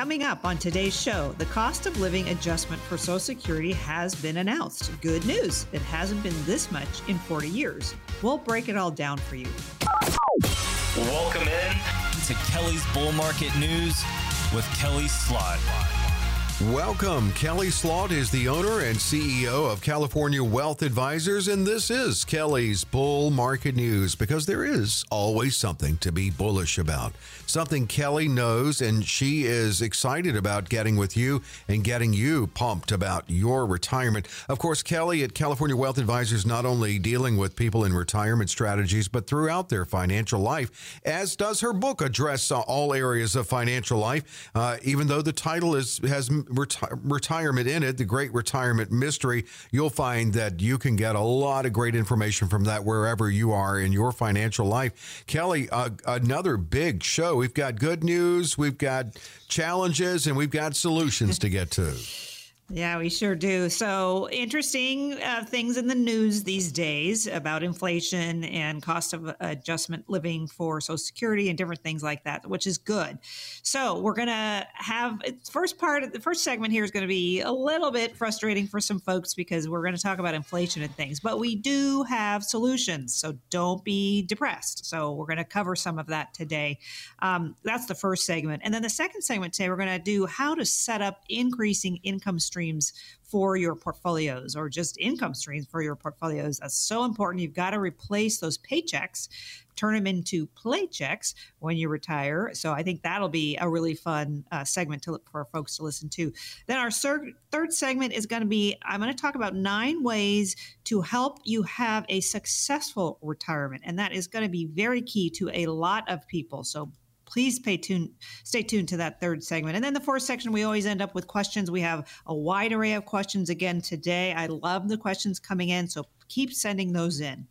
Coming up on today's show, the cost of living adjustment for Social Security has been announced. Good news, it hasn't been this much in 40 years. We'll break it all down for you. Welcome in to Kelly's Bull Market News with Kelly Slaught. Welcome. Kelly Slaught is the owner and CEO of California Wealth Advisors, and this is Kelly's Bull Market News because there is always something to be bullish about. Something Kelly knows, and she is excited about getting with you and getting you pumped about your retirement. Of course, Kelly at California Wealth Advisors not only dealing with people in retirement strategies, but throughout their financial life, as does her book address all areas of financial life. Uh, even though the title is has reti- retirement in it, the Great Retirement Mystery, you'll find that you can get a lot of great information from that wherever you are in your financial life. Kelly, uh, another big show. We've got good news, we've got challenges, and we've got solutions to get to. Yeah, we sure do. So, interesting uh, things in the news these days about inflation and cost of adjustment living for Social Security and different things like that, which is good. So, we're going to have first part of the first segment here is going to be a little bit frustrating for some folks because we're going to talk about inflation and things, but we do have solutions. So, don't be depressed. So, we're going to cover some of that today. Um, that's the first segment. And then the second segment today, we're going to do how to set up increasing income streams streams for your portfolios or just income streams for your portfolios. That's so important. You've got to replace those paychecks, turn them into playchecks when you retire. So I think that'll be a really fun uh, segment to, for folks to listen to. Then our third segment is going to be I'm going to talk about nine ways to help you have a successful retirement. And that is going to be very key to a lot of people. So please pay stay tuned to that third segment. And then the fourth section, we always end up with questions. We have a wide array of questions again today. I love the questions coming in, so keep sending those in.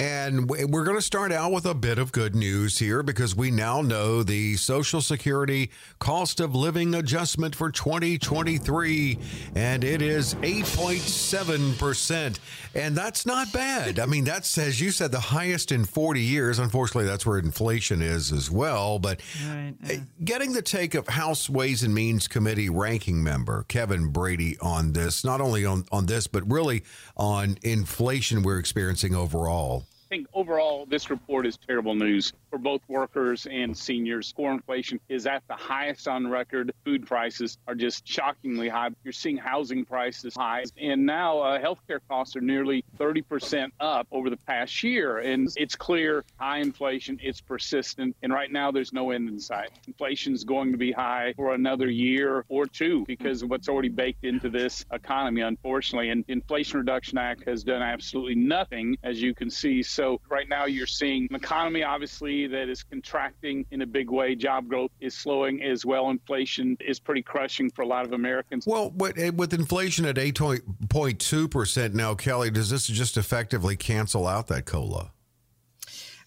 And we're going to start out with a bit of good news here because we now know the Social Security cost of living adjustment for 2023, and it is 8.7%. And that's not bad. I mean, that's, as you said, the highest in 40 years. Unfortunately, that's where inflation is as well. But right, yeah. Eh, getting the take of House Ways and Means Committee ranking member Kevin Brady on this, not only on, on this, but really on inflation we're experiencing overall I think overall, this report is terrible news for both workers and seniors. Core inflation is at the highest on record. Food prices are just shockingly high. You're seeing housing prices high. And now uh, healthcare costs are nearly 30% up over the past year. And it's clear high inflation, it's persistent. And right now, there's no end in sight. Inflation is going to be high for another year or two because of what's already baked into this economy, unfortunately. And Inflation Reduction Act has done absolutely nothing, as you can see. So right now, you're seeing an economy, obviously, that is contracting in a big way. Job growth is slowing as well. Inflation is pretty crushing for a lot of Americans. Well, eh, with inflation at 8.2% now, Kelly, does this just effectively cancel out that COLA?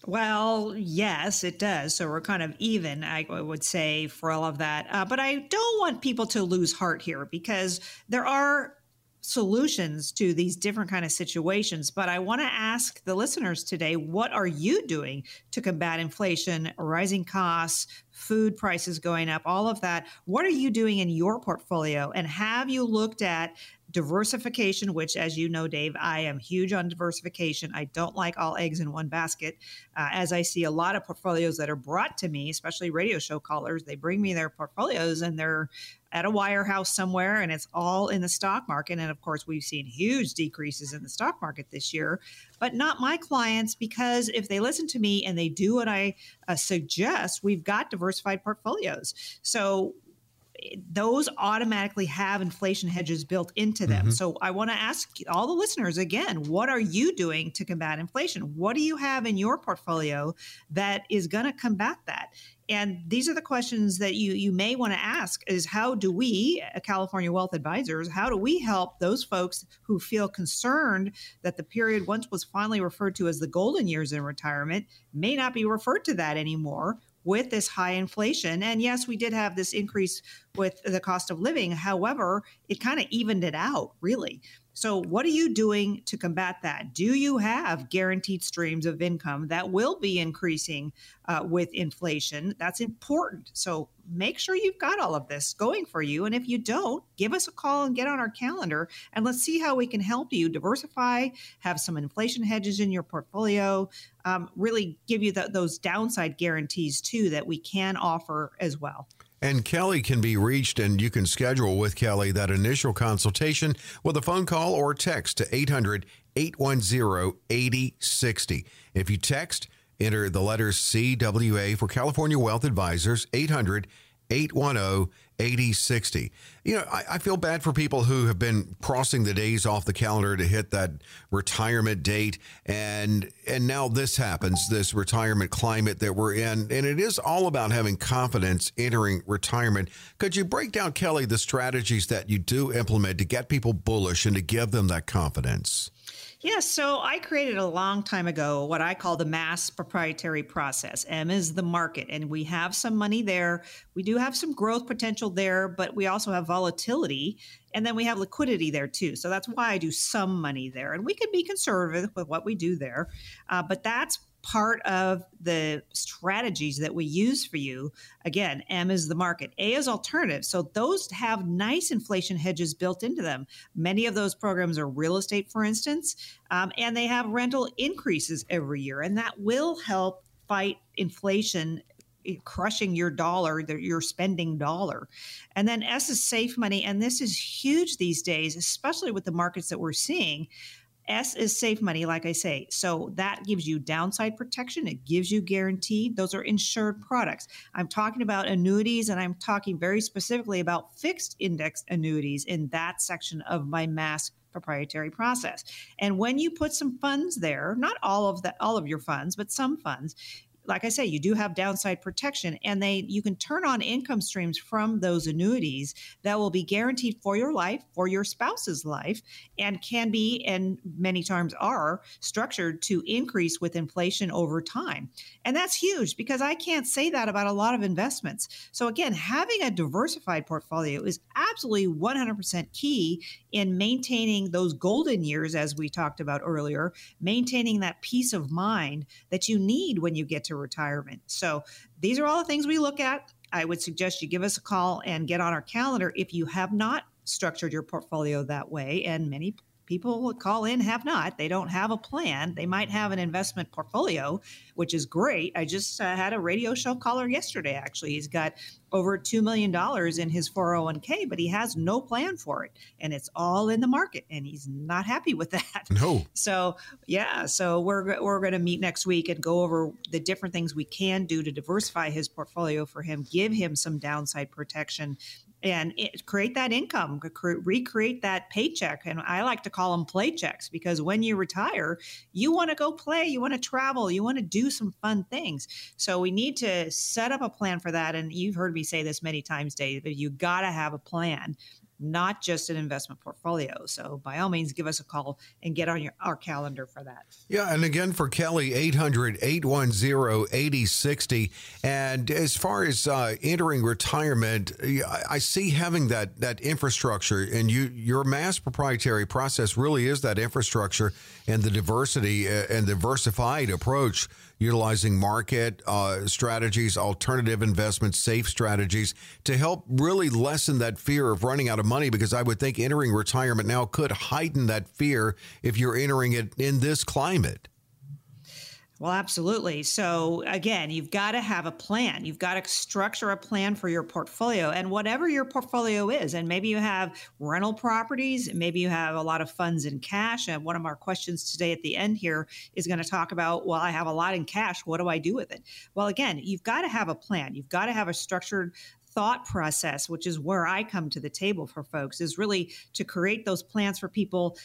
Well, yes, it does. So we're kind of even, I would say, for all of that. Uh, but I don't want people to lose heart here because there are solutions to these different kind of situations but i want to ask the listeners today what are you doing to combat inflation rising costs food prices going up all of that what are you doing in your portfolio and have you looked at diversification, which, as you know, Dave, I am huge on diversification. I don't like all eggs in one basket. Uh, as I see a lot of portfolios that are brought to me, especially radio show callers, they bring me their portfolios and they're at a wirehouse somewhere and it's all in the stock market. And of course, we've seen huge decreases in the stock market this year, but not my clients because if they listen to me and they do what I uh, suggest, we've got diversified portfolios. So those automatically have inflation hedges built into them. Mm-hmm. So I want to ask all the listeners again, what are you doing to combat inflation? What do you have in your portfolio that is going to combat that? And these are the questions that you you may want to ask is how do we uh, California Wealth Advisors how do we help those folks who feel concerned that the period once was finally referred to as the golden years in retirement may not be referred to that anymore with this high inflation. And yes, we did have this increased with the cost of living. However, it kind of evened it out, really. So, what are you doing to combat that? Do you have guaranteed streams of income that will be increasing uh, with inflation? That's important. So, make sure you've got all of this going for you. And if you don't, give us a call and get on our calendar and let's see how we can help you diversify, have some inflation hedges in your portfolio, um, really give you the, those downside guarantees too that we can offer as well. And Kelly can be reached, and you can schedule with Kelly that initial consultation with a phone call or text to 800 810 8060. If you text, enter the letters CWA for California Wealth Advisors, 800 810 8060. You know, I, I, feel bad for people who have been crossing the days off the calendar to hit that retirement date. And and now this happens, this retirement climate that we're in. And it is all about having confidence entering retirement. Could you break down, Kelly, the strategies that you do implement to get people bullish and to give them that confidence? Yeah, so I created a long time ago what I call the mass proprietary process. M is the market, and we have some money there. We do have some growth potential there, but we also have volatility, and then we have liquidity there too. So that's why I do some money there, and we can be conservative with what we do there. Uh, but that's part of the strategies that we use for you. Again, M is the market, A is alternative. So those have nice inflation hedges built into them. Many of those programs are real estate, for instance, um, and they have rental increases every year, and that will help fight inflation eh, crushing your dollar, your spending dollar. And then S is safe money. And this is huge these days, especially with the markets that we're seeing. S is safe money, like I say. So that gives you downside protection. It gives you guaranteed. Those are insured products. I'm talking about annuities and I'm talking very specifically about fixed index annuities in that section of my mass proprietary process. And when you put some funds there, not all of the all of your funds, but some funds, like I say, you do have downside protection, and they you can turn on income streams from those annuities that will be guaranteed for your life, for your spouse's life, and can be and many times are structured to increase with inflation over time. And that's huge because I can't say that about a lot of investments. So again, having a diversified portfolio is absolutely 100% key in maintaining those golden years as we talked about earlier, maintaining that peace of mind that you need when you get to retirement. So these are all the things we look at. I would suggest you give us a call and get on our calendar if you have not structured your portfolio that way. And many people call in have not. They don't have a plan. They might have an investment portfolio, which is great. I just uh, had a radio show caller yesterday, actually. He's got over $2 million in his 401k, but he has no plan for it. And it's all in the market, and he's not happy with that. No. So, yeah. So, we're, we're going to meet next week and go over the different things we can do to diversify his portfolio for him, give him some downside protection and it, create that income, recreate that paycheck. And I like to call them play checks because when you retire, you want to go play, you want to travel, you want to do some fun things. So we need to set up a plan for that. And you've heard me say this many times, Dave, you got to have a plan not just an investment portfolio. So by all means, give us a call and get on your our calendar for that. Yeah, and again for Kelly, 800-810-8060. And as far as uh, entering retirement, I see having that that infrastructure and you your mass proprietary process really is that infrastructure and the diversity uh, and diversified approach utilizing market uh, strategies, alternative investments, safe strategies to help really lessen that fear of running out of money. Because I would think entering retirement now could heighten that fear if you're entering it in this climate. Well, absolutely. So, again, you've got to have a plan. You've got to structure a plan for your portfolio and whatever your portfolio is. And maybe you have rental properties, maybe you have a lot of funds in cash. And one of our questions today at the end here is going to talk about, well, I have a lot in cash. What do I do with it? Well, again, you've got to have a plan. You've got to have a structured thought process, which is where I come to the table for folks, is really to create those plans for people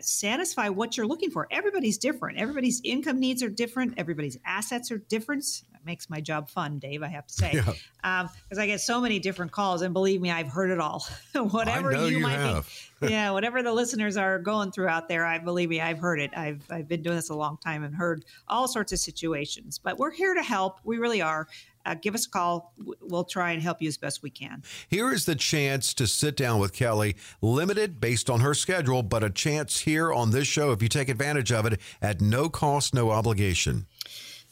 satisfy what you're looking for. Everybody's different. Everybody's income needs are different. Everybody's assets are different. That makes my job fun, Dave. I have to say, because yeah. um, I get so many different calls, and believe me, I've heard it all. whatever you, you, might have. be, yeah, whatever the listeners are going through out there, I believe me, I've heard it. I've I've been doing this a long time and heard all sorts of situations. But we're here to help. We really are. Uh, give us a call. We'll try and help you as best we can. Here is the chance to sit down with Kelly, limited based on her schedule, but a chance here on this show if you take advantage of it at no cost, no obligation.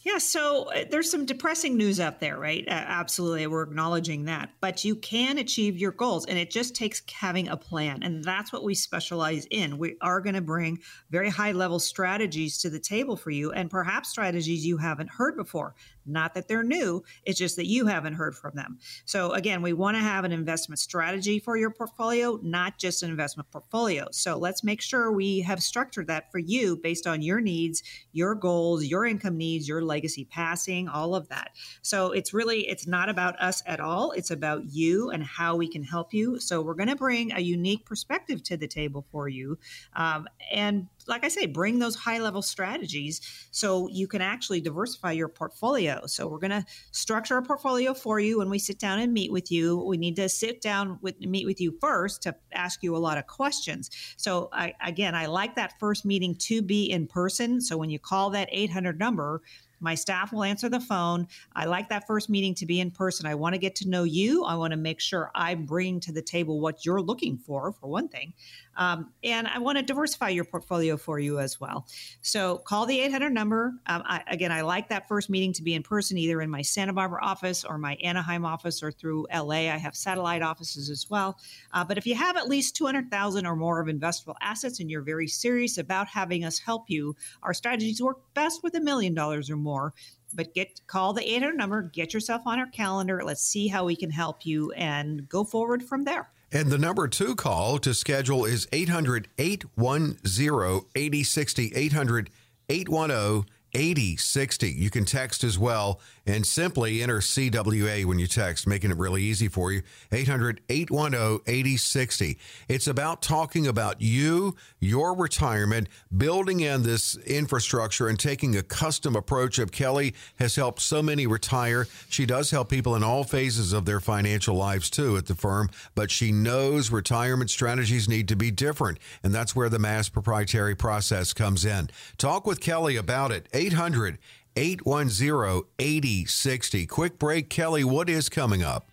Yeah, so uh, there's some depressing news out there, right? Uh, absolutely. We're acknowledging that. But you can achieve your goals, and it just takes having a plan. And that's what we specialize in. We are going to bring very high level strategies to the table for you, and perhaps strategies you haven't heard before. Not that they're new, it's just that you haven't heard from them. So, again, we want to have an investment strategy for your portfolio, not just an investment portfolio. So, let's make sure we have structured that for you based on your needs, your goals, your income needs, your legacy passing, all of that. So, it's really it's not about us at all. It's about you and how we can help you. So, we're going to bring a unique perspective to the table for you. Um, and like I say, bring those high level strategies so you can actually diversify your portfolio. So we're going to structure a portfolio for you when we sit down and meet with you. We need to sit down with meet with you first to ask you a lot of questions. So I, again, I like that first meeting to be in person. So when you call that 800 number, my staff will answer the phone. I like that first meeting to be in person. I want to get to know you. I want to make sure I'm bringing to the table what you're looking for, for one thing. Um, and I want to diversify your portfolio for you as well. So call the 800 number. Um, I, again, I like that first meeting to be in person, either in my Santa Barbara office or my Anaheim office or through LA. I have satellite offices as well. Uh, but if you have at least 200,000 or more of investable assets and you're very serious about having us help you, our strategies work best with a million dollars or more. But get call the 800 number, get yourself on our calendar. Let's see how we can help you and go forward from there. And the number to call to schedule is 800 810 8060. 800 810 8060. You can text as well and simply enter CWA when you text, making it really easy for you. 800 810 8060. It's about talking about you, your retirement, building in this infrastructure, and taking a custom approach of Kelly has helped so many retire. She does help people in all phases of their financial lives too at the firm, but she knows retirement strategies need to be different. And that's where the mass proprietary process comes in. Talk with Kelly about it. 800 810 8060. Quick break. Kelly, what is coming up?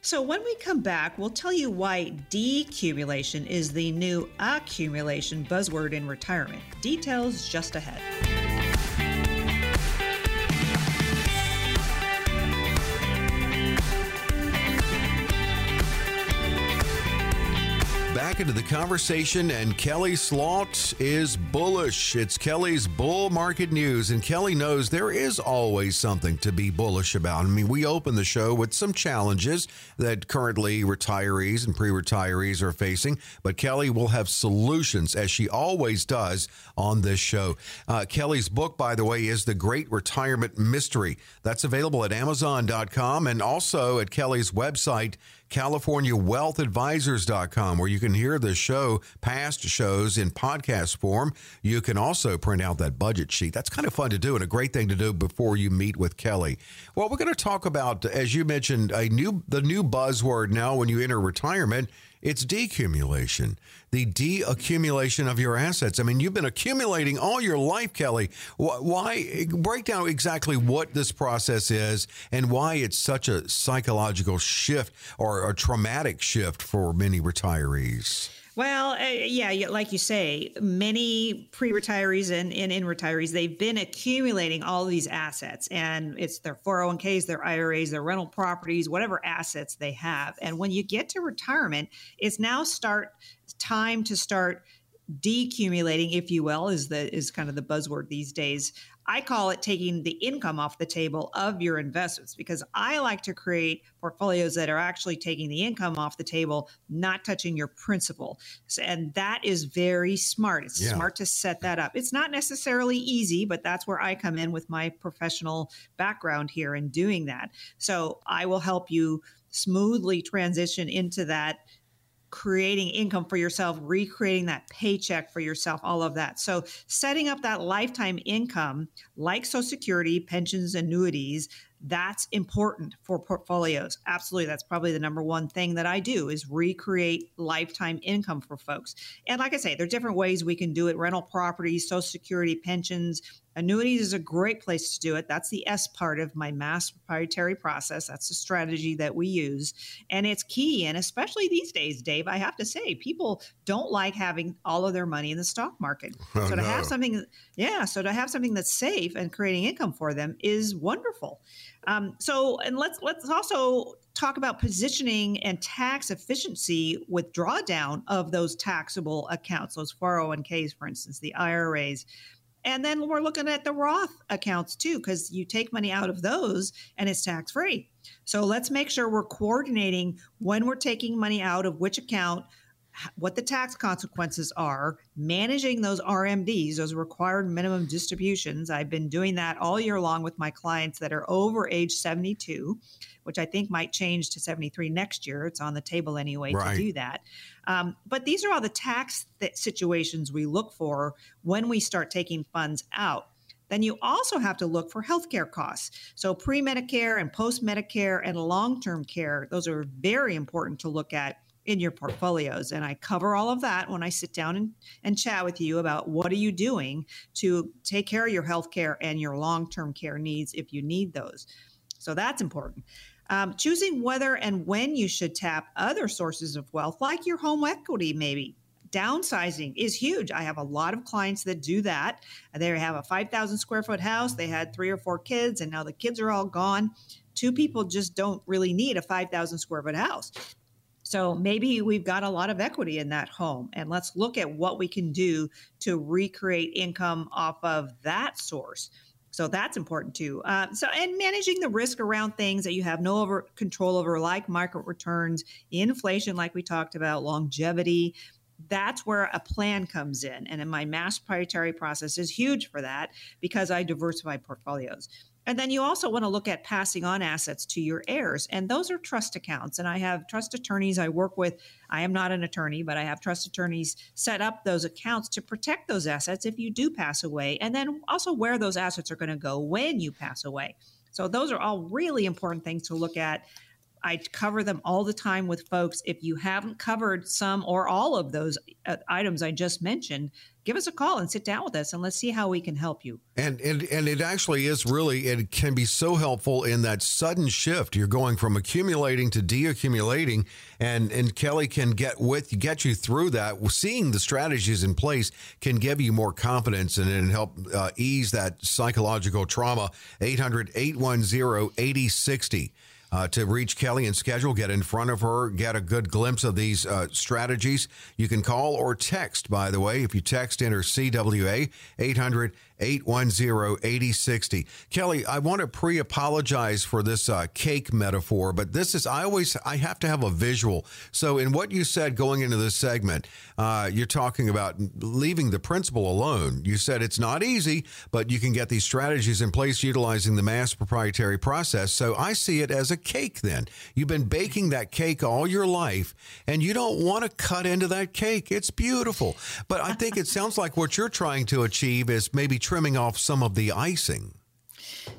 So, when we come back, we'll tell you why decumulation is the new accumulation buzzword in retirement. Details just ahead. Back into the conversation, and Kelly Slaught is bullish. It's Kelly's bull market news, and Kelly knows there is always something to be bullish about. I mean, we open the show with some challenges that currently retirees and pre retirees are facing, but Kelly will have solutions, as she always does on this show. Uh, Kelly's book, by the way, is The Great Retirement Mystery. That's available at Amazon.com and also at Kelly's website. CaliforniaWealthAdvisors.com, where you can hear the show, past shows in podcast form. You can also print out that budget sheet. That's kind of fun to do and a great thing to do before you meet with Kelly. Well, we're going to talk about, as you mentioned, a new the new buzzword now when you enter retirement it's decumulation, the deaccumulation of your assets. I mean, you've been accumulating all your life, Kelly. Why? Break down exactly what this process is and why it's such a psychological shift or a traumatic shift for many retirees. Well, uh, yeah, like you say, many pre-retirees and, and in retirees, they've been accumulating all these assets, and it's their 401ks, their IRAs, their rental properties, whatever assets they have. And when you get to retirement, it's now start time to start decumulating, if you will, is the is kind of the buzzword these days. I call it taking the income off the table of your investments because I like to create portfolios that are actually taking the income off the table, not touching your principal. And that is very smart. It's yeah. smart to set that up. It's not necessarily easy, but that's where I come in with my professional background here in doing that. So I will help you smoothly transition into that creating income for yourself, recreating that paycheck for yourself, all of that. So, setting up that lifetime income like Social Security, pensions, annuities, that's important for portfolios. Absolutely. That's probably the number one thing that I do is recreate lifetime income for folks. And like I say, there are different ways we can do it rental properties, Social Security, pensions, Annuities is a great place to do it. That's the S part of my mass proprietary process. That's the strategy that we use. And it's key. And especially these days, Dave, I have to say, people don't like having all of their money in the stock market. Oh, so to no. have something, yeah, so to have something that's safe and creating income for them is wonderful. Um, so, and let's let's also talk about positioning and tax efficiency with drawdown of those taxable accounts, those 401ks, for instance, the IRAs. And then we're looking at the Roth accounts too, because you take money out of those and it's tax free. So let's make sure we're coordinating when we're taking money out of which account, what the tax consequences are, managing those RMDs, those required minimum distributions. I've been doing that all year long with my clients that are over age 72, which I think might change to 73 next year. It's on the table anyway right. to do that. Um, but these are all the tax th- situations we look for when we start taking funds out then you also have to look for healthcare costs. So, pre Medicare and post Medicare and long term care, those are very important to look at in your portfolios. And I cover all of that when I sit down and, and chat with you about what are you doing to take care of your health care and your long-term care needs if you need those. So that's important. Um, choosing whether and when you should tap other sources of wealth, like your home equity, maybe. Downsizing is huge. I have a lot of clients that do that. They have a 5,000 square foot house, they had three or four kids, and now the kids are all gone. Two people just don't really need a 5,000 square foot house. So maybe we've got a lot of equity in that home, and let's look at what we can do to recreate income off of that source. So that's important too. Uh, so, and managing the risk around things that you have no over control over, like market returns, inflation, like we talked about, longevity. That's where a plan comes in. And my mass proprietary process is huge for that because I diversify portfolios. And then you also want to look at passing on assets to your heirs. And those are trust accounts. And I have trust attorneys I work with. I am not an attorney, but I have trust attorneys set up those accounts to protect those assets if you do pass away. And then also where those assets are going to go when you pass away. So those are all really important things to look at. I cover them all the time with folks. If you haven't covered some or all of those uh, items I just mentioned, give us a call and sit down with us and let's see how we can help you. And and and it actually is really it can be so helpful in that sudden shift. You're going from accumulating to deaccumulating, and and Kelly can get with get you through that. Seeing the strategies in place can give you more confidence and, and help uh, ease that psychological trauma. 800 810 8060 uh, to reach Kelly and schedule, get in front of her, get a good glimpse of these uh, strategies. You can call or text, by the way. If you text, enter CWA 800 810 8060. Kelly, I want to pre apologize for this uh, cake metaphor, but this is, I always, I have to have a visual. So, in what you said going into this segment, uh, you're talking about leaving the principal alone. You said it's not easy, but you can get these strategies in place utilizing the mass proprietary process. So, I see it as a cake then. You've been baking that cake all your life, and you don't want to cut into that cake. It's beautiful. But I think it sounds like what you're trying to achieve is maybe trimming off some of the icing.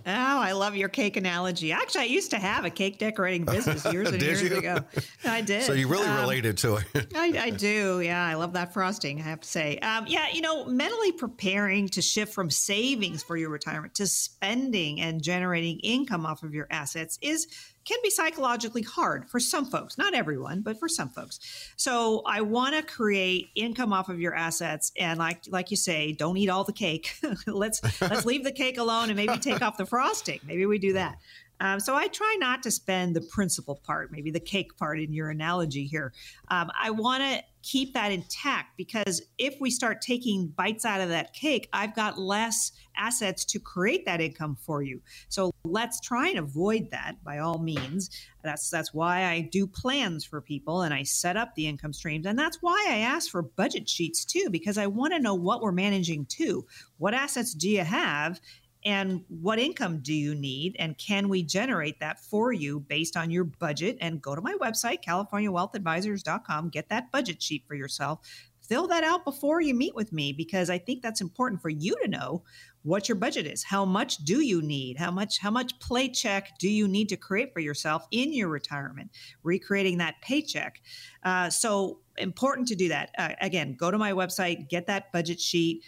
Oh, I love your cake analogy. Actually, I used to have a cake decorating business years and years you? ago. I did. So you really um, related to it. I, I, do. Yeah, I love that frosting. I have to say. Um, yeah, you know, mentally preparing to shift from savings for your retirement to spending and generating income off of your assets is can be psychologically hard for some folks, not everyone, but for some folks. So I want to create income off of your assets, and like like you say, don't eat all the cake. let's let's leave the cake alone and maybe take off the frosting. Maybe we do that. Um, so I try not to spend the principal part, maybe the cake part in your analogy here. Um, I want to keep that intact because if we start taking bites out of that cake, I've got less assets to create that income for you. So let's try and avoid that by all means. That's that's why I do plans for people and I set up the income streams. And that's why I ask for budget sheets too, because I want to know what we're managing to. What assets do you have? And what income do you need and can we generate that for you based on your budget? And go to my website californiawealthadvisors.com get that budget sheet for yourself. Fill that out before you meet with me because i think that's important for you to know what your budget is. How much do you need? How much how much play check do you need to create for yourself in your retirement? Recreating that paycheck. Uh, so important to do that. Uh, again go to my website get that budget sheet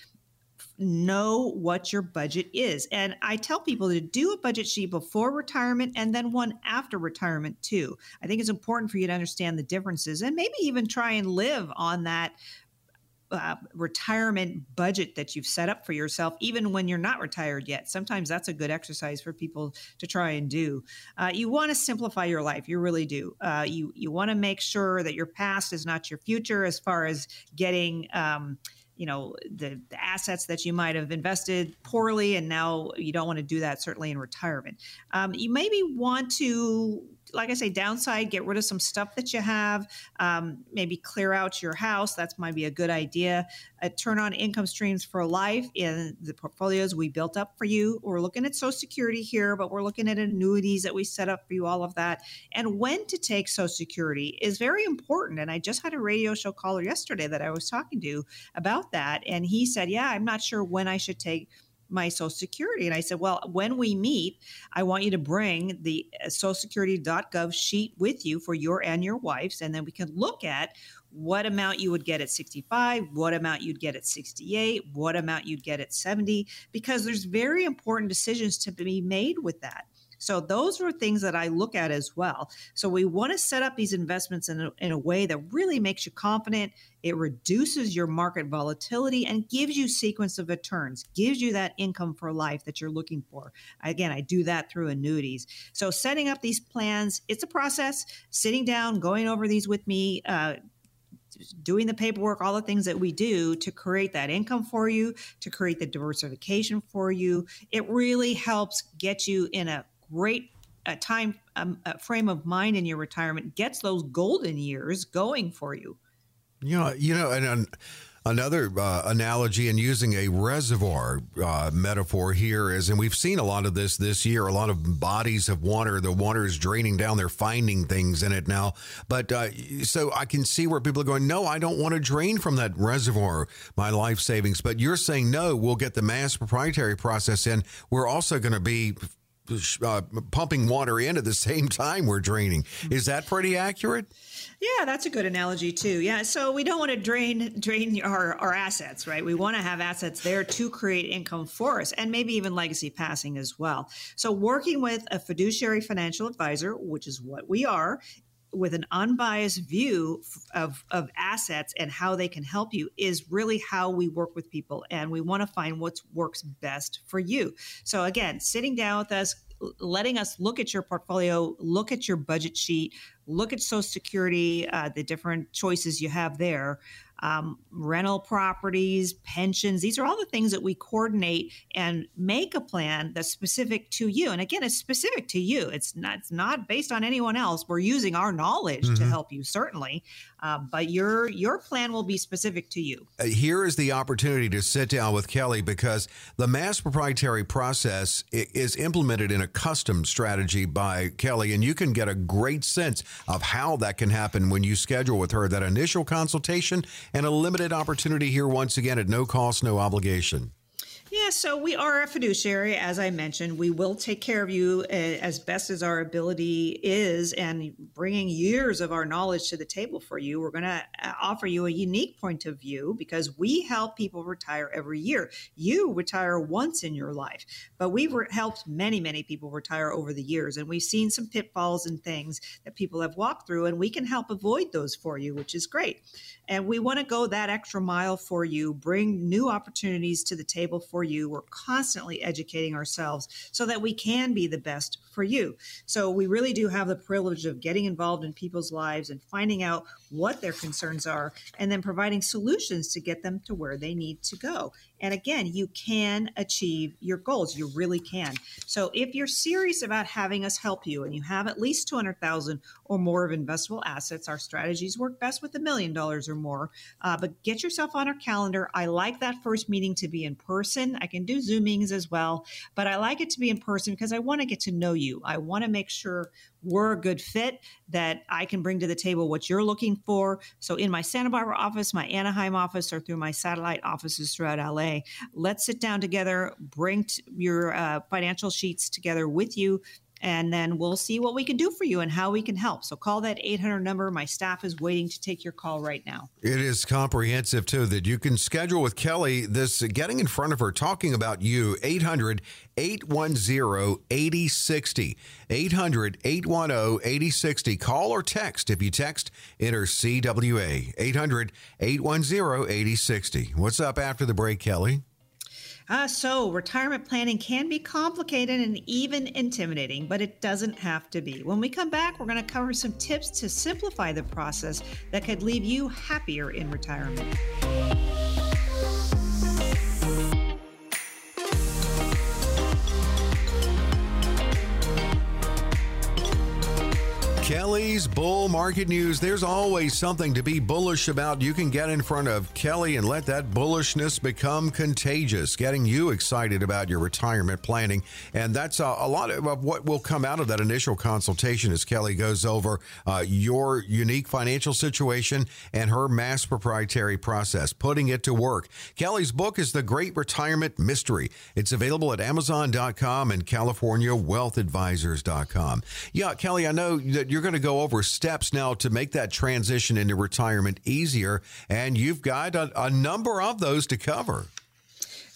know what your budget is. And I tell people to do a budget sheet before retirement and then one after retirement too. I think it's important for you to understand the differences and maybe even try and live on that uh, retirement budget that you've set up for yourself, even when you're not retired yet. Sometimes that's a good exercise for people to try and do. Uh, you want to simplify your life, you really do. Uh, you you want to make sure that your past is not your future, as far as getting. Um, you know the, the assets that you might have invested poorly and now you don't want to do that certainly in retirement. Um, you maybe want to like I say, downside, get rid of some stuff that you have, um, maybe clear out your house. That's might be a good idea. Uh, turn on income streams for life in the portfolios we built up for you. We're looking at Social Security here, but we're looking at annuities that we set up for you, all of that. And when to take Social Security is very important. And I just had a radio show caller yesterday that I was talking to about that. And he said, Yeah, I'm not sure when I should take my social security and i said well when we meet i want you to bring the uh, socialsecurity.gov sheet with you for your and your wife's and then we can look at what amount you would get at 65 what amount you'd get at 68 what amount you'd get at 70 because there's very important decisions to be made with that so those are things that I look at as well. So we want to set up these investments in a, in a way that really makes you confident. It reduces your market volatility and gives you sequence of returns, gives you that income for life that you're looking for. Again, I do that through annuities. So setting up these plans, it's a process. Sitting down, going over these with me, uh, doing the paperwork, all the things that we do to create that income for you, to create the diversification for you. It really helps get you in a great uh, time um, uh, frame of mind in your retirement gets those golden years going for you. Yeah, you know, and. and Another uh, analogy and using a reservoir uh, metaphor here is, and we've seen a lot of this this year, a lot of bodies of water, the water is draining down, they're finding things in it now. But uh, so I can see where people are going, no, I don't want to drain from that reservoir my life savings. But you're saying, no, we'll get the mass proprietary process in. We're also going to be uh, pumping water in at the same time we're draining. Is that pretty accurate? Yeah, that's a good analogy too. Yeah, so we don't want to drain drain our, our assets, right? We want to have assets there to create income for us and maybe even legacy passing as well. So working with a fiduciary financial advisor, which is what we are, with an unbiased view of, of assets and how they can help you is really how we work with people. And we want to find what works best for you. So, again, sitting down with us, letting us look at your portfolio, look at your budget sheet, look at Social Security, uh, the different choices you have there um, rental properties, pensions. These are all the things that we coordinate and make a plan that's specific to you. And again, it's specific to you. It's not, it's not based on anyone else. We're using our knowledge mm-hmm. to help you, certainly, uh, but your your plan will be specific to you. Uh, here is the opportunity to sit down with Kelly because the mass proprietary process is implemented in a custom strategy by Kelly, and you can get a great sense of how that can happen when you schedule with her that initial consultation and a limited opportunity here once again at no cost, no obligation. Yeah, so we are a fiduciary, as I mentioned. We will take care of you uh, as best as our ability is, and bringing years of our knowledge to the table for you. We're going to uh, offer you a unique point of view because we help people retire every year. You retire once in your life, but we've helped many, many people retire over the years, and we've seen some pitfalls and things that people have walked through, and we can help avoid those for you, which is great. And we want to go that extra mile for you, bring new opportunities to the table for you. We're constantly educating ourselves so that we can be the best for you. So we really do have the privilege of getting involved in people's lives and finding out what their concerns are and then providing solutions to get them to where they need to go. And again, you can achieve your goals. You really can. So if you're serious about having us help you and you have at least 200,000 or more of investable assets, our strategies work best with a million dollars or more. Uh, but get yourself on our calendar. I like that first meeting to be in person. I can do Zoomings as well, but I like it to be in person because I want to get to know you. I want to make sure we're a good fit, that I can bring to the table what you're looking for. So, in my Santa Barbara office, my Anaheim office, or through my satellite offices throughout LA, let's sit down together, bring t- your uh, financial sheets together with you. And then we'll see what we can do for you and how we can help. So call that 800 number. My staff is waiting to take your call right now. It is comprehensive too that you can schedule with Kelly this getting in front of her, talking about you. 800 810 8060. 800 810 8060. Call or text. If you text, enter CWA. 800 810 8060. What's up after the break, Kelly? Uh, so, retirement planning can be complicated and even intimidating, but it doesn't have to be. When we come back, we're going to cover some tips to simplify the process that could leave you happier in retirement. Kelly's Bull Market News. There's always something to be bullish about. You can get in front of Kelly and let that bullishness become contagious, getting you excited about your retirement planning. And that's a, a lot of what will come out of that initial consultation as Kelly goes over uh, your unique financial situation and her mass proprietary process, putting it to work. Kelly's book is The Great Retirement Mystery. It's available at Amazon.com and CaliforniaWealthAdvisors.com. Yeah, Kelly, I know that you're going to go over steps now to make that transition into retirement easier, and you've got a, a number of those to cover.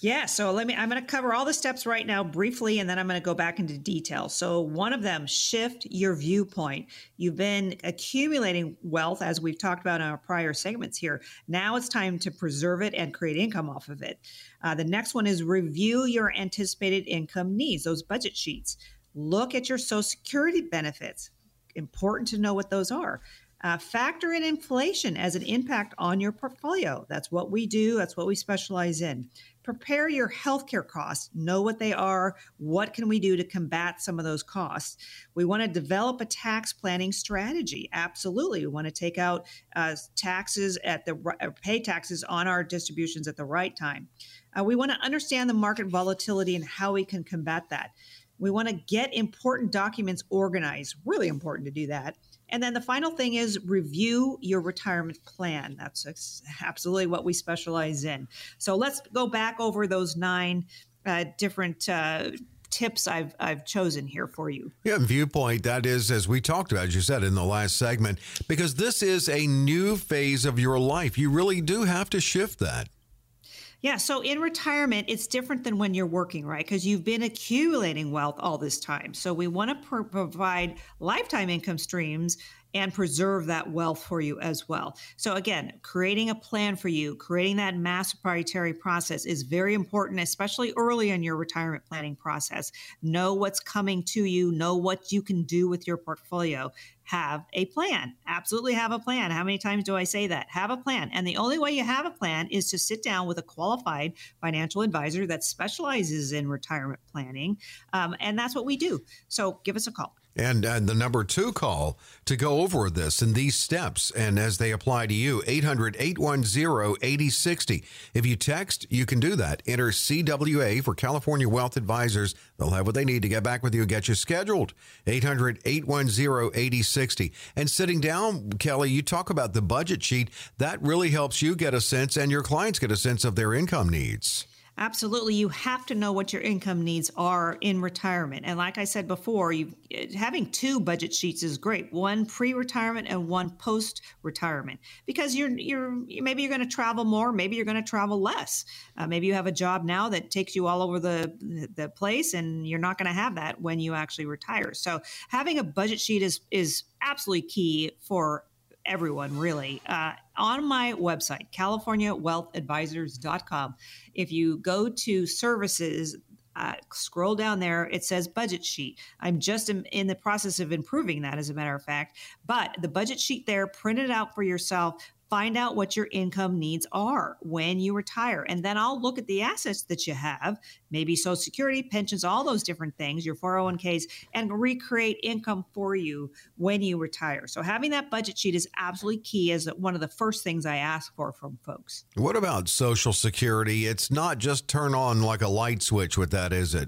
Yeah, so let me I'm going to cover all the steps right now briefly and then I'm going to go back into detail. So one of them, shift your viewpoint. You've been accumulating wealth as we've talked about in our prior segments here. Now it's time to preserve it and create income off of it. Uh, the next one is review your anticipated income needs, those budget sheets. Look at your social security benefits important to know what those are. Uh, factor in inflation as an impact on your portfolio. That's what we do, that's what we specialize in. Prepare your healthcare costs, know what they are, what can we do to combat some of those costs. We want to develop a tax planning strategy. Absolutely. We want to take out uh, taxes at the pay taxes on our distributions at the right time. Uh, we want to understand the market volatility and how we can combat that. We want to get important documents organized, really important to do that. And then the final thing is review your retirement plan. That's absolutely what we specialize in. So let's go back over those nine uh, different. Uh, tips I've I've chosen here for you. Yeah, viewpoint that is as we talked about, as you said in the last segment, because this is a new phase of your life. You really do have to shift that. Yeah. So in retirement, it's different than when you're working, right? Because you've been accumulating wealth all this time. So we want to pro- provide lifetime income streams and preserve that wealth for you as well. So, again, creating a plan for you, creating that mass proprietary process is very important, especially early in your retirement planning process. Know what's coming to you, know what you can do with your portfolio. Have a plan. Absolutely have a plan. How many times do I say that? Have a plan. And the only way you have a plan is to sit down with a qualified financial advisor that specializes in retirement planning. Um, and that's what we do. So, give us a call and, and the number two call to go over this and these steps and as they apply to you 800-810-8060 if you text you can do that. Enter cwa for california wealth advisors. They'll have what they need to get back with you and get you scheduled. 800-810-8060 and sitting down kelly you talk about the budget sheet. That really helps you get a sense and your clients get a sense of their income needs Absolutely. You have to know what your income needs are in retirement. And like I said before, you having two budget sheets is great. One pre-retirement and one post-retirement because you're you're maybe you're going to travel more, maybe you're going to travel less. Uh, maybe you have a job now that takes you all over the the place and you're not going to have that when you actually retire. So having a budget sheet is is absolutely key for everyone really uh, on my website californiawealthadvisors.com if you go to services uh, scroll down there it says budget sheet. I'm just in, in the process of improving that as a matter of fact. But the budget sheet there print it out for yourself find out what your income needs are when you retire. And then I'll look at the assets that you have, maybe Social Security, pensions, all those different things, your 401ks, and recreate income for you when you retire. So having that budget sheet is absolutely key as one of the first things I ask for from folks. What about Social Security? It's not just turn on like a light switch with that, is it?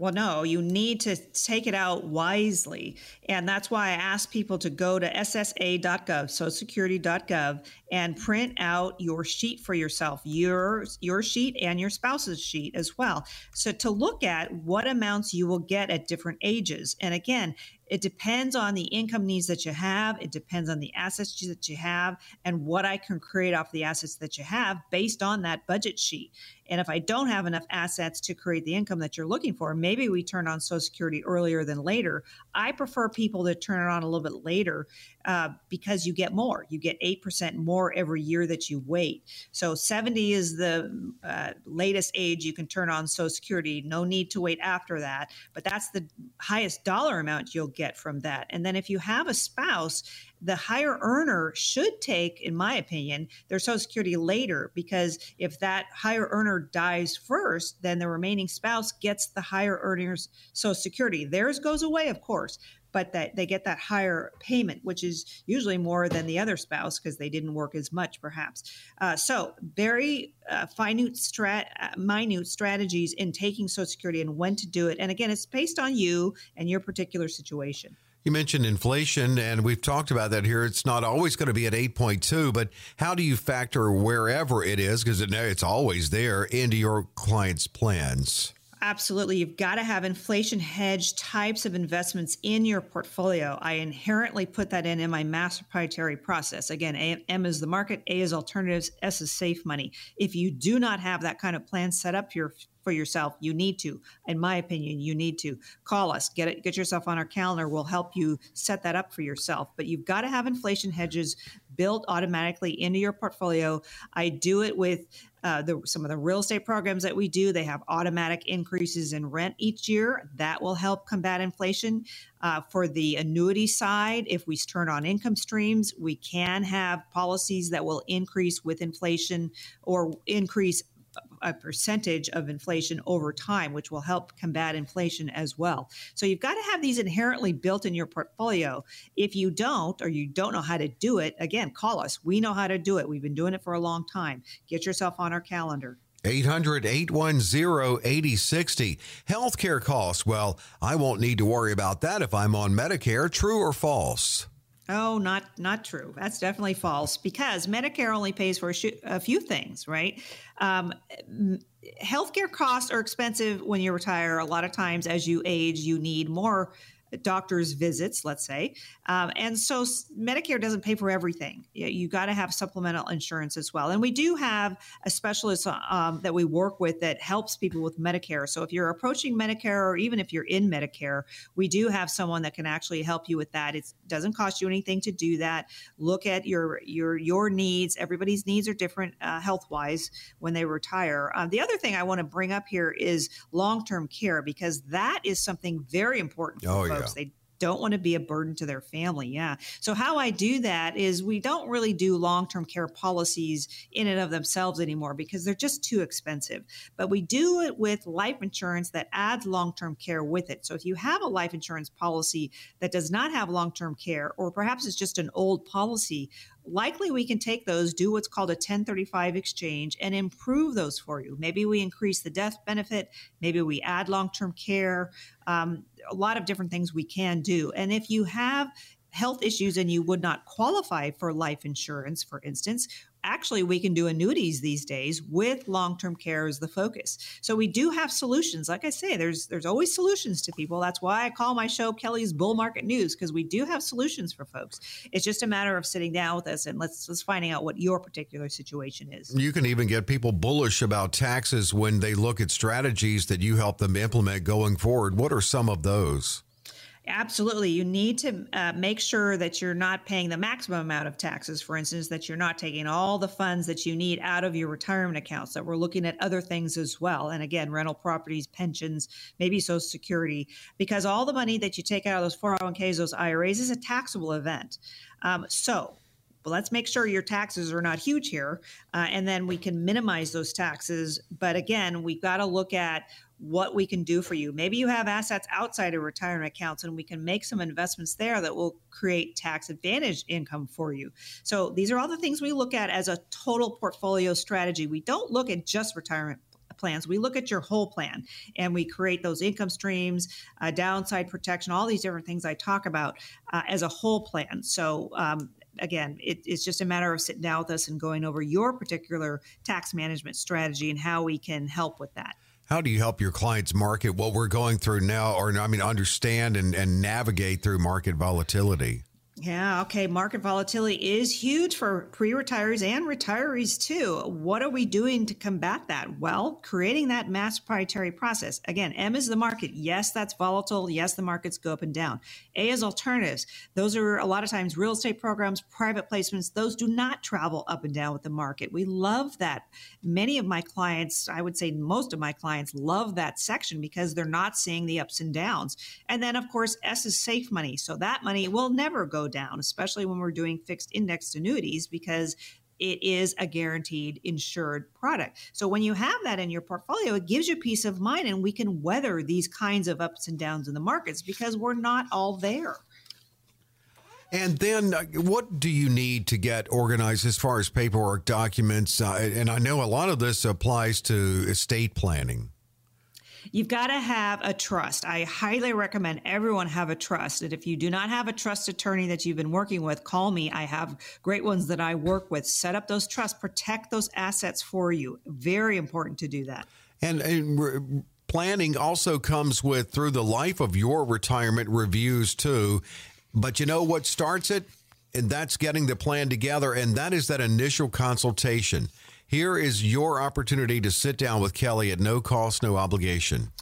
Well, no, you need to take it out wisely. And that's why I ask people to go to ssa.gov, socialsecurity.gov, and print out your sheet for yourself, your, your sheet and your spouse's sheet as well. So to look at what amounts you will get at different ages. And again, it depends on the income needs that you have. It depends on the assets that you have and what I can create off the assets that you have based on that budget sheet. And if I don't have enough assets to create the income that you're looking for, maybe we turn on Social Security earlier than later. I prefer people to turn it on a little bit later uh, because you get more. You get 8% more every year that you wait. So 70 is the uh, latest age you can turn on Social Security. No need to wait after that. But that's the highest dollar amount you'll get from that. And then if you have a spouse, the higher earner should take, in my opinion, their Social Security later because if that higher earner dies first, then the remaining spouse gets the higher earner's Social Security. Theirs goes away, of course, but that they get that higher payment, which is usually more than the other spouse because they didn't work as much, perhaps. Uh, so, very uh, strat, uh, minute strategies in taking Social Security and when to do it. And again, it's based on you and your particular situation. You mentioned inflation, and we've talked about that here. It's not always going to be at 8.2, but how do you factor wherever it is, because it's always there, into your client's plans? Absolutely. You've got to have inflation hedge types of investments in your portfolio. I inherently put that in in my mass proprietary process. Again, a, M is the market, A is alternatives, S is safe money. If you do not have that kind of plan set up your for yourself, you need to. In my opinion, you need to call us, get it, get yourself on our calendar. We'll help you set that up for yourself. But you've got to have inflation hedges built automatically into your portfolio. I do it with uh, the, some of the real estate programs that we do. They have automatic increases in rent each year. That will help combat inflation. Uh, for the annuity side, if we turn on income streams, we can have policies that will increase with inflation or increase a percentage of inflation over time, which will help combat inflation as well. So you've got to have these inherently built in your portfolio. If you don't, or you don't know how to do it, again, call us. We know how to do it. We've been doing it for a long time. Get yourself on our calendar. 800 810 8060. Healthcare costs. Well, I won't need to worry about that if I'm on Medicare. True or false? Oh, not not true. That's definitely false because Medicare only pays for a, sh- a few things, right? Um, healthcare costs are expensive when you retire. A lot of times, as you age, you need more doctor's visits, let's say. Um, and so Medicare doesn't pay for everything. You, you got to have supplemental insurance as well. And we do have a specialist um, that we work with that helps people with Medicare. So if you're approaching Medicare or even if you're in Medicare, we do have someone that can actually help you with that. It doesn't cost you anything to do that. Look at your your your needs. Everybody's needs are different uh, health wise when they retire. Uh, the other thing I want to bring up here is long term care because that is something very important. oh, yeah folks. They don't want to be a burden to their family. Yeah. So, how I do that is we don't really do long term care policies in and of themselves anymore because they're just too expensive. But we do it with life insurance that adds long term care with it. So, if you have a life insurance policy that does not have long term care, or perhaps it's just an old policy, likely we can take those, do what's called a 1035 exchange, and improve those for you. Maybe we increase the death benefit, maybe we add long term care, um, a lot of different things we can do. And if you have health issues and you would not qualify for life insurance, for instance, actually we can do annuities these days with long-term care as the focus. So we do have solutions. Like i say there's there's always solutions to people. That's why i call my show kelly's bull market news because we do have solutions for folks. It's just a matter of sitting down with us and let's let's finding out what your particular situation is. You can even get people bullish about taxes when they look at strategies that you help them implement going forward. What are some of those Absolutely. You need to uh, make sure that you're not paying the maximum amount of taxes, for instance, that you're not taking all the funds that you need out of your retirement accounts, that we're looking at other things as well. And again, rental properties, pensions, maybe Social Security, because all the money that you take out of those 401ks, those IRAs is a taxable event. Um, so, let's make sure your taxes are not huge here, uh, and then we can minimize those taxes. But again, we've got to look at what we can do for you. Maybe you have assets outside of retirement accounts and we can make some investments there that will create tax advantage income for you. So these are all the things we look at as a total portfolio strategy. We don't look at just retirement plans. We look at your whole plan and we create those income streams, uh, downside protection, all these different things I talk about uh, as a whole plan. So um, again, it, it's just a matter of sitting down with us and going over your particular tax management strategy and how we can help with that. How do you help your clients market what we're going through now, or I mean, understand and, and navigate through market volatility? Yeah, okay. Market volatility is huge for pre retirees and retirees too. What are we doing to combat that? Well, creating that mass proprietary process. Again, M is the market. Yes, that's volatile. Yes, the markets go up and down. A is alternatives. Those are a lot of times real estate programs, private placements. Those do not travel up and down with the market. We love that. Many of my clients, I would say most of my clients, love that section because they're not seeing the ups and downs. And then, of course, S is safe money. So that money will never go down, especially when we're doing fixed indexed annuities, because it is a guaranteed insured product. So when you have that in your portfolio, it gives you peace of mind and we can weather these kinds of ups and downs in the markets because we're not all there. And then, uh, what do you need to get organized as far as paperwork, documents? Uh, and I know a lot of this applies to estate planning. You've got to have a trust. I highly recommend everyone have a trust. And if you do not have a trust attorney that you've been working with, call me. I have great ones that I work with. Set up those trusts, protect those assets for you. Very important to do that. And, and planning also comes with through the life of your retirement reviews too. But you know what starts it? And that's getting the plan together. And that is that initial consultation. Here is your opportunity to sit down with Kelly at no cost, no obligation.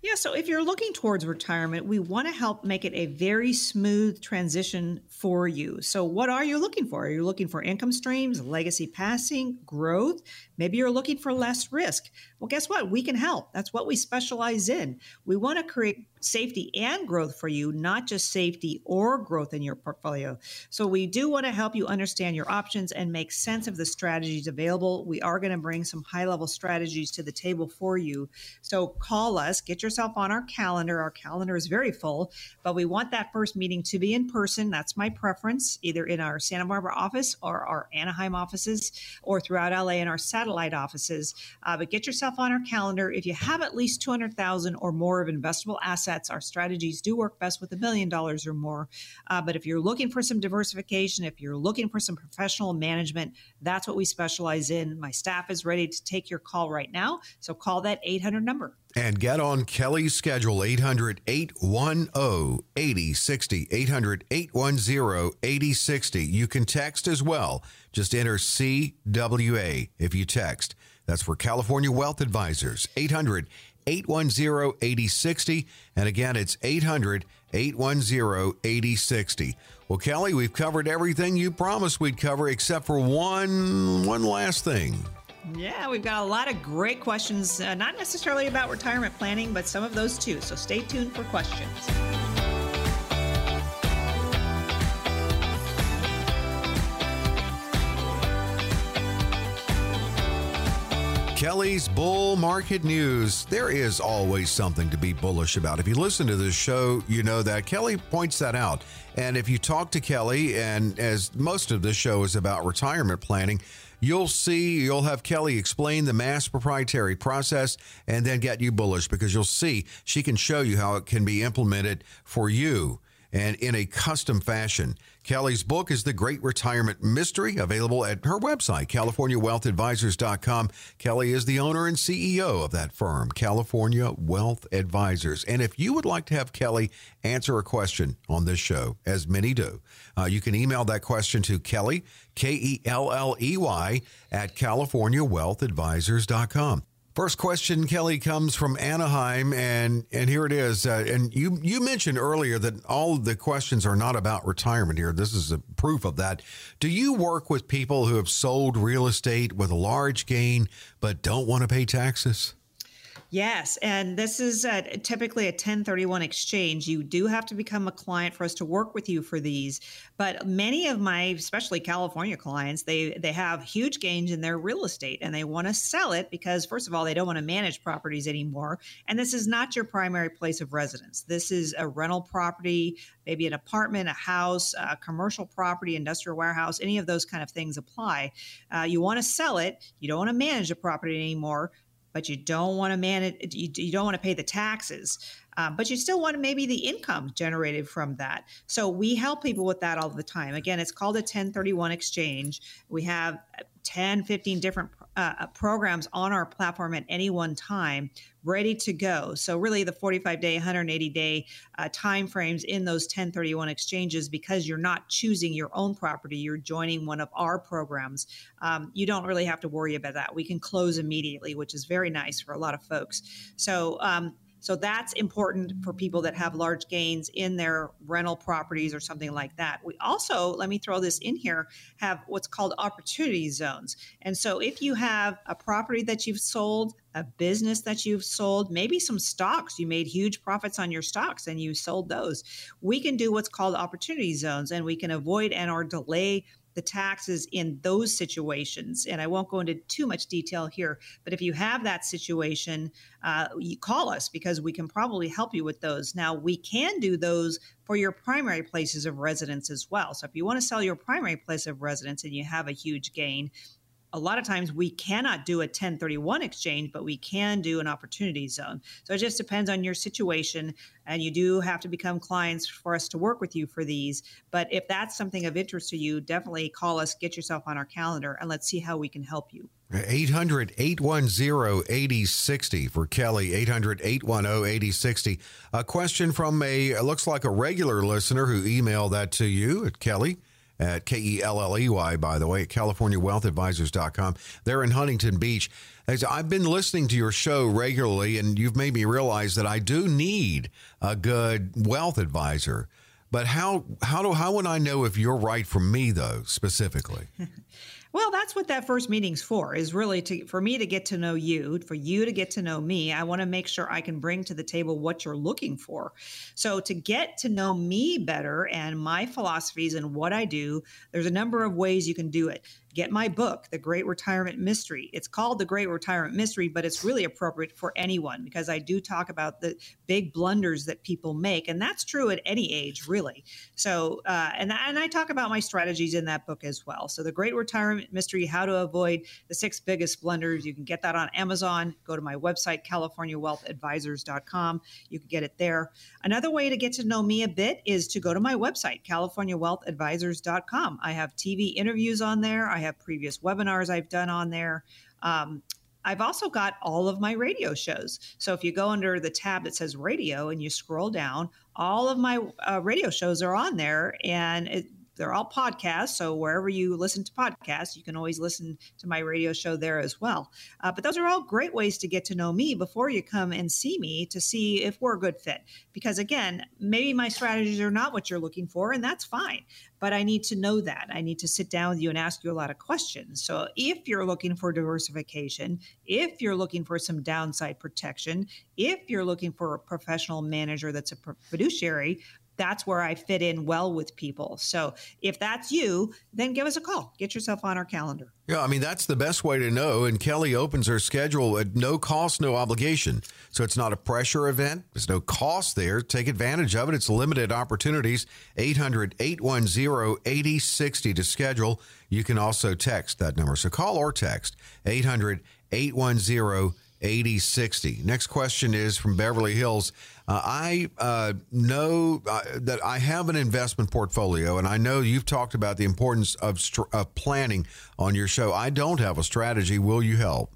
Yeah, so if you're looking towards retirement, we want to help make it a very smooth transition for you. So, what are you looking for? Are you looking for income streams, legacy passing, growth? Maybe you're looking for less risk. Well, guess what? We can help. That's what we specialize in. We want to create safety and growth for you, not just safety or growth in your portfolio. So we do want to help you understand your options and make sense of the strategies available. We are going to bring some high level strategies to the table for you. So call us, get yourself on our calendar. Our calendar is very full, but we want that first meeting to be in person. That's my preference, either in our Santa Barbara office or our Anaheim offices or throughout LA in our satellite offices. Uh, but get yourself on our calendar. If you have at least 200,000 or more of investable assets, assets. Our strategies do work best with a million dollars or more. Uh, but if you're looking for some diversification, if you're looking for some professional management, that's what we specialize in. My staff is ready to take your call right now. So call that 800 number. And get on Kelly's schedule 800 810 8060. 800 810 8060. You can text as well. Just enter CWA if you text. That's for California Wealth Advisors. 800 810 8060. And again, it's 800 810 8060. Well, Kelly, we've covered everything you promised we'd cover except for one one last thing. Yeah, we've got a lot of great questions, uh, not necessarily about retirement planning, but some of those too. So stay tuned for questions. Kelly's Bull Market News. There is always something to be bullish about. If you listen to this show, you know that. Kelly points that out. And if you talk to Kelly, and as most of this show is about retirement planning, you'll see, you'll have Kelly explain the mass proprietary process and then get you bullish because you'll see she can show you how it can be implemented for you and in a custom fashion. Kelly's book is The Great Retirement Mystery, available at her website, CaliforniaWealthAdvisors.com. Kelly is the owner and CEO of that firm, California Wealth Advisors. And if you would like to have Kelly answer a question on this show, as many do, uh, you can email that question to Kelly, K E L L E Y, at CaliforniaWealthAdvisors.com. First question, Kelly, comes from Anaheim, and and here it is. Uh, and you you mentioned earlier that all the questions are not about retirement here. This is a proof of that. Do you work with people who have sold real estate with a large gain but don't want to pay taxes? Yes, and this is a, typically a 1031 exchange. You do have to become a client for us to work with you for these. But many of my, especially California clients, they they have huge gains in their real estate and they want to sell it because first of all, they don't want to manage properties anymore. And this is not your primary place of residence. This is a rental property, maybe an apartment, a house, a commercial property, industrial warehouse, any of those kind of things apply. Uh, you want to sell it. You don't want to manage the property anymore but you don't want to manage, you, you don't want to pay the taxes. Um, but you still want maybe the income generated from that. So we help people with that all the time. Again, it's called a 1031 exchange. We have 10, 15 different uh, uh, programs on our platform at any one time ready to go. So really the 45 day, 180 day uh, time frames in those 1031 exchanges because you're not choosing your own property, you're joining one of our programs. Um, you don't really have to worry about that. We can close immediately, which is very nice for a lot of folks. So um, so that's important for people that have large gains in their rental properties or something like that. We also, let me throw this in here, have what's called opportunity zones. And so if you have a property that you've sold, a business that you've sold, maybe some stocks, you made huge profits on your stocks and you sold those, we can do what's called opportunity zones and we can avoid and or delay the taxes in those situations. And I won't go into too much detail here, but if you have that situation, uh, you call us because we can probably help you with those. Now, we can do those for your primary places of residence as well. So if you want to sell your primary place of residence and you have a huge gain, a lot of times we cannot do a 1031 exchange, but we can do an opportunity zone. So it just depends on your situation. And you do have to become clients for us to work with you for these. But if that's something of interest to you, definitely call us, get yourself on our calendar, and let's see how we can help you. 800 810 8060 for Kelly. 800 810 8060. A question from a, looks like a regular listener who emailed that to you at Kelly at K E L L E Y, by the way, at CaliforniaWealthAdvisors.com. They're in Huntington Beach. I've been listening to your show regularly, and you've made me realize that I do need a good wealth advisor. But how how do how would I know if you're right for me though specifically? Well, that's what that first meeting's for, is really to for me to get to know you, for you to get to know me. I want to make sure I can bring to the table what you're looking for. So to get to know me better and my philosophies and what I do, there's a number of ways you can do it get my book, The Great Retirement Mystery. It's called The Great Retirement Mystery, but it's really appropriate for anyone because I do talk about the big blunders that people make. And that's true at any age, really. So, uh, and, and I talk about my strategies in that book as well. So, The Great Retirement Mystery How to Avoid the Six Biggest Blunders. You can get that on Amazon. Go to my website, CaliforniaWealthAdvisors.com. You can get it there. Another way to get to know me a bit is to go to my website, CaliforniaWealthAdvisors.com. I have TV interviews on there. I have previous webinars I've done on there. Um, I've also got all of my radio shows. So if you go under the tab that says radio and you scroll down, all of my uh, radio shows are on there. And it, they're all podcasts. So wherever you listen to podcasts, you can always listen to my radio show there as well. Uh, but those are all great ways to get to know me before you come and see me to see if we're a good fit. Because again, maybe my strategies are not what you're looking for, and that's fine. But I need to know that. I need to sit down with you and ask you a lot of questions. So if you're looking for diversification, if you're looking for some downside protection, if you're looking for a professional manager that's a fiduciary, that's where I fit in well with people. So if that's you, then give us a call. Get yourself on our calendar. Yeah, I mean, that's the best way to know. And Kelly opens her schedule at no cost, no obligation. So it's not a pressure event. There's no cost there. Take advantage of it. It's limited opportunities. 800 810 8060 to schedule. You can also text that number. So call or text 800 810 8060. Next question is from Beverly Hills. Uh, I uh, know uh, that I have an investment portfolio, and I know you've talked about the importance of, of planning on your show. I don't have a strategy. Will you help?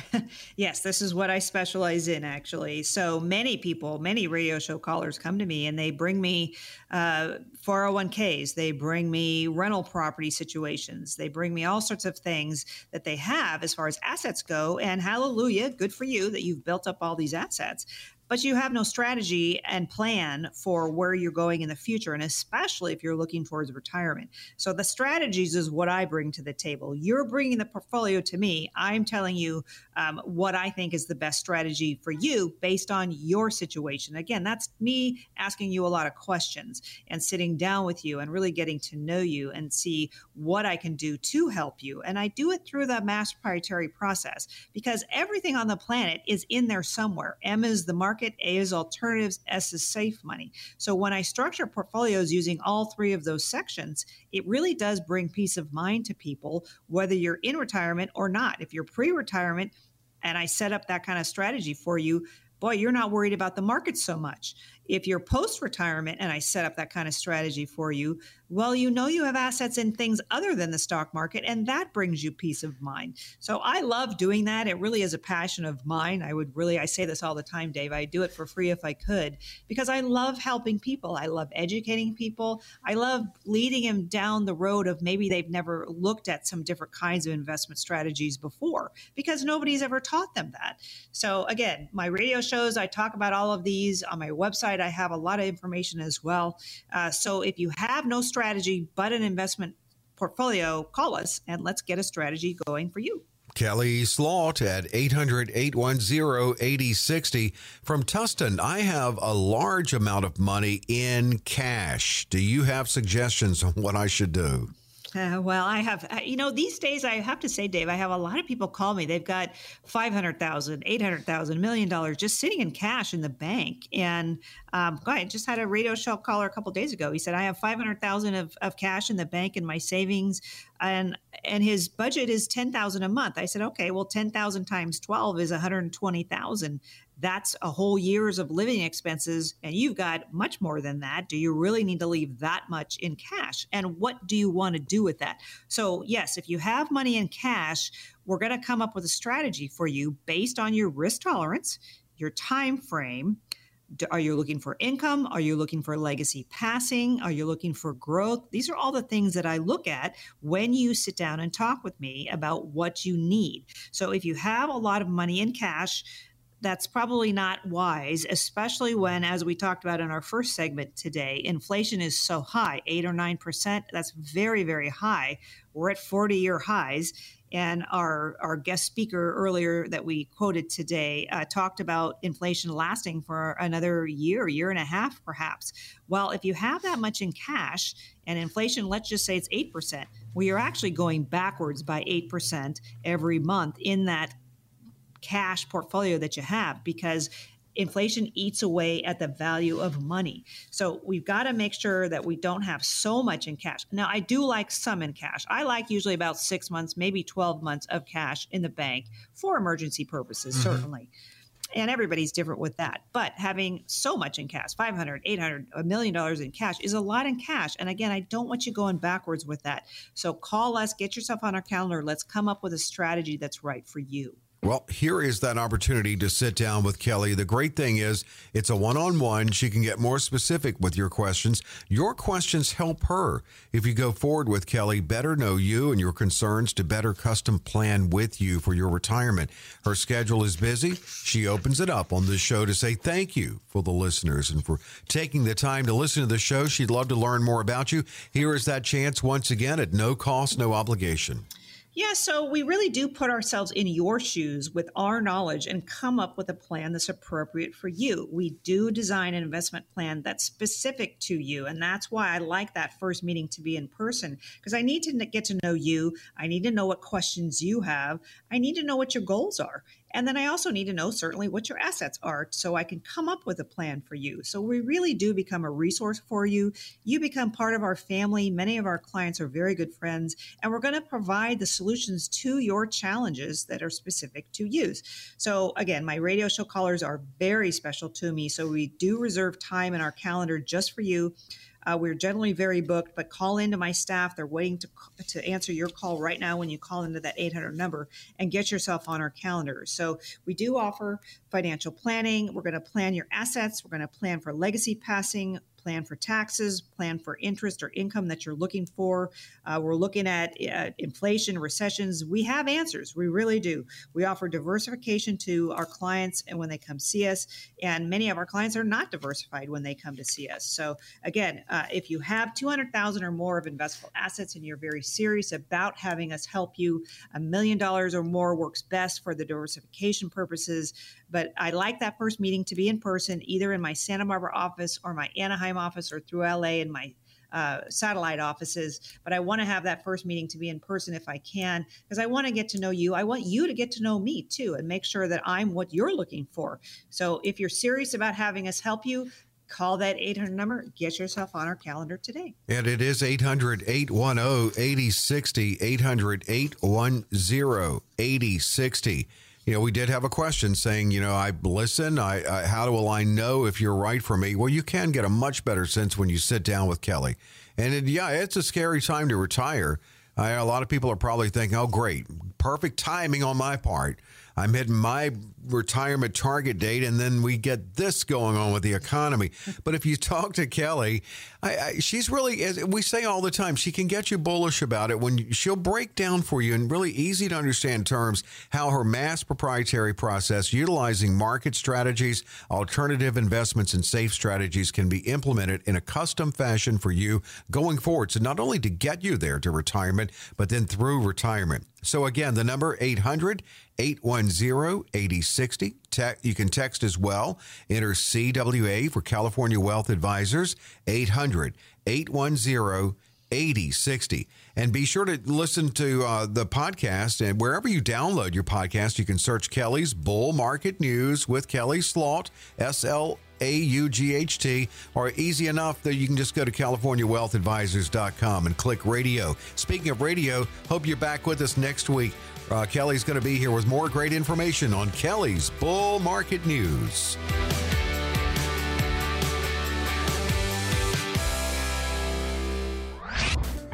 yes, this is what I specialize in, actually. So many people, many radio show callers come to me and they bring me uh, 401ks, they bring me rental property situations, they bring me all sorts of things that they have as far as assets go. And hallelujah, good for you that you've built up all these assets but you have no strategy and plan for where you're going in the future, and especially if you're looking towards retirement. So, the strategies is what I bring to the table. You're bringing the portfolio to me. I'm telling you um, what I think is the best strategy for you based on your situation. Again, that's me asking you a lot of questions and sitting down with you and really getting to know you and see what I can do to help you. And I do it through the master proprietary process because everything on the planet is in there somewhere. M is the market A is alternatives, S is safe money. So when I structure portfolios using all three of those sections, it really does bring peace of mind to people, whether you're in retirement or not. If you're pre retirement, and I set up that kind of strategy for you, boy, you're not worried about the market so much. If you're post retirement and I set up that kind of strategy for you, well, you know you have assets in things other than the stock market, and that brings you peace of mind. So I love doing that. It really is a passion of mine. I would really, I say this all the time, Dave. I'd do it for free if I could because I love helping people. I love educating people. I love leading them down the road of maybe they've never looked at some different kinds of investment strategies before because nobody's ever taught them that. So again, my radio shows, I talk about all of these on my website. I have a lot of information as well. Uh, so if you have no strategy, strategy but an investment portfolio, call us and let's get a strategy going for you. Kelly Slaught at 800 810 8060. From Tustin, I have a large amount of money in cash. Do you have suggestions on what I should do? Uh, well, I have, uh, you know, these days I have to say, Dave, I have a lot of people call me. They've got 500,000, 800,000, million dollars just sitting in cash in the bank. And um, I just had a radio show caller a couple days ago. He said, I have 500,000 of, of cash in the bank in my savings and, and his budget is 10,000 a month. I said, okay, well, 10,000 times 12 is 120,000 that's a whole year's of living expenses and you've got much more than that. Do you really need to leave that much in cash? And what do you want to do with that? So yes if you have money in cash we're going to come up with a strategy for you based on your risk tolerance your time frame. Are you looking for income? Are you looking for legacy passing? Are you looking for growth? These are all the things that i look at when you sit down and talk with me about what you need. So if you have a lot of money in cash that's probably not wise, especially when, as we talked about in our first segment today, inflation is so high, eight or nine percent. That's very, very high. We're at 40 year highs. And our, our guest speaker earlier that we quoted today uh, talked about inflation lasting for another year, year and a half, perhaps. Well, if you have that much in cash and inflation, let's just say it's 8%, we are actually going backwards by 8% every month in that cash portfolio that you have because inflation eats away at the value of money. So we've got to make sure that we don't have so much in cash. Now, I do like some in cash. I like usually about six months, maybe 12 months of cash in the bank for emergency purposes, mm-hmm. certainly. And everybody's different with that. But having so much in cash, 500, 800, a million dollars in cash is a lot in cash. And again, I don't want you going backwards with that. So call us, get yourself on our calendar. Let's come up with a strategy that's right for you. Well, here is that opportunity to sit down with Kelly. The great thing is it's a one on one. She can get more specific with your questions. Your questions help her. If you go forward with Kelly, better know you and your concerns to better custom plan with you for your retirement. Her schedule is busy. She opens it up on this show to say thank you for the listeners and for taking the time to listen to the show. She'd love to learn more about you. Here is that chance once again at no cost, no obligation. Yeah, so we really do put ourselves in your shoes with our knowledge and come up with a plan that's appropriate for you. We do design an investment plan that's specific to you. And that's why I like that first meeting to be in person because I need to get to know you. I need to know what questions you have. I need to know what your goals are. And then I also need to know certainly what your assets are so I can come up with a plan for you. So we really do become a resource for you. You become part of our family. Many of our clients are very good friends, and we're going to provide the solutions to your challenges that are specific to you. So again, my radio show callers are very special to me. So we do reserve time in our calendar just for you. Uh, we're generally very booked, but call into my staff. They're waiting to, to answer your call right now when you call into that 800 number and get yourself on our calendar. So we do offer financial planning. We're going to plan your assets. We're going to plan for legacy passing, plan for taxes, plan for interest or income that you're looking for. Uh, we're looking at uh, inflation, recessions. We have answers. We really do. We offer diversification to our clients and when they come see us, and many of our clients are not diversified when they come to see us. So again, uh, if you have 200,000 or more of investable assets and you're very serious about having us help you, a million dollars or more works best for the diversification purposes. But I like that first meeting to be in person, either in my Santa Barbara office or my Anaheim office or through LA in my uh, satellite offices, but I want to have that first meeting to be in person if I can, because I want to get to know you. I want you to get to know me too and make sure that I'm what you're looking for. So if you're serious about having us help you, call that 800 number, get yourself on our calendar today. And it is 800 810 8060, 800 810 8060. you know, we did have a question saying, you know, I listen. I, I how will I know if you're right for me? Well, you can get a much better sense when you sit down with Kelly. And it, yeah, it's a scary time to retire. I, a lot of people are probably thinking, "Oh, great, perfect timing on my part." I'm hitting my retirement target date, and then we get this going on with the economy. But if you talk to Kelly, I, I, she's really, as we say all the time, she can get you bullish about it when she'll break down for you in really easy to understand terms how her mass proprietary process utilizing market strategies, alternative investments, and safe strategies can be implemented in a custom fashion for you going forward. So not only to get you there to retirement, but then through retirement. So again, the number 800 810 8060. You can text as well. Enter CWA for California Wealth Advisors 800 810 8060. And be sure to listen to uh, the podcast. And wherever you download your podcast, you can search Kelly's Bull Market News with Kelly Slaught, S L A U G H T, or easy enough that you can just go to CaliforniaWealthAdvisors.com and click radio. Speaking of radio, hope you're back with us next week. Uh, Kelly's going to be here with more great information on Kelly's Bull Market News.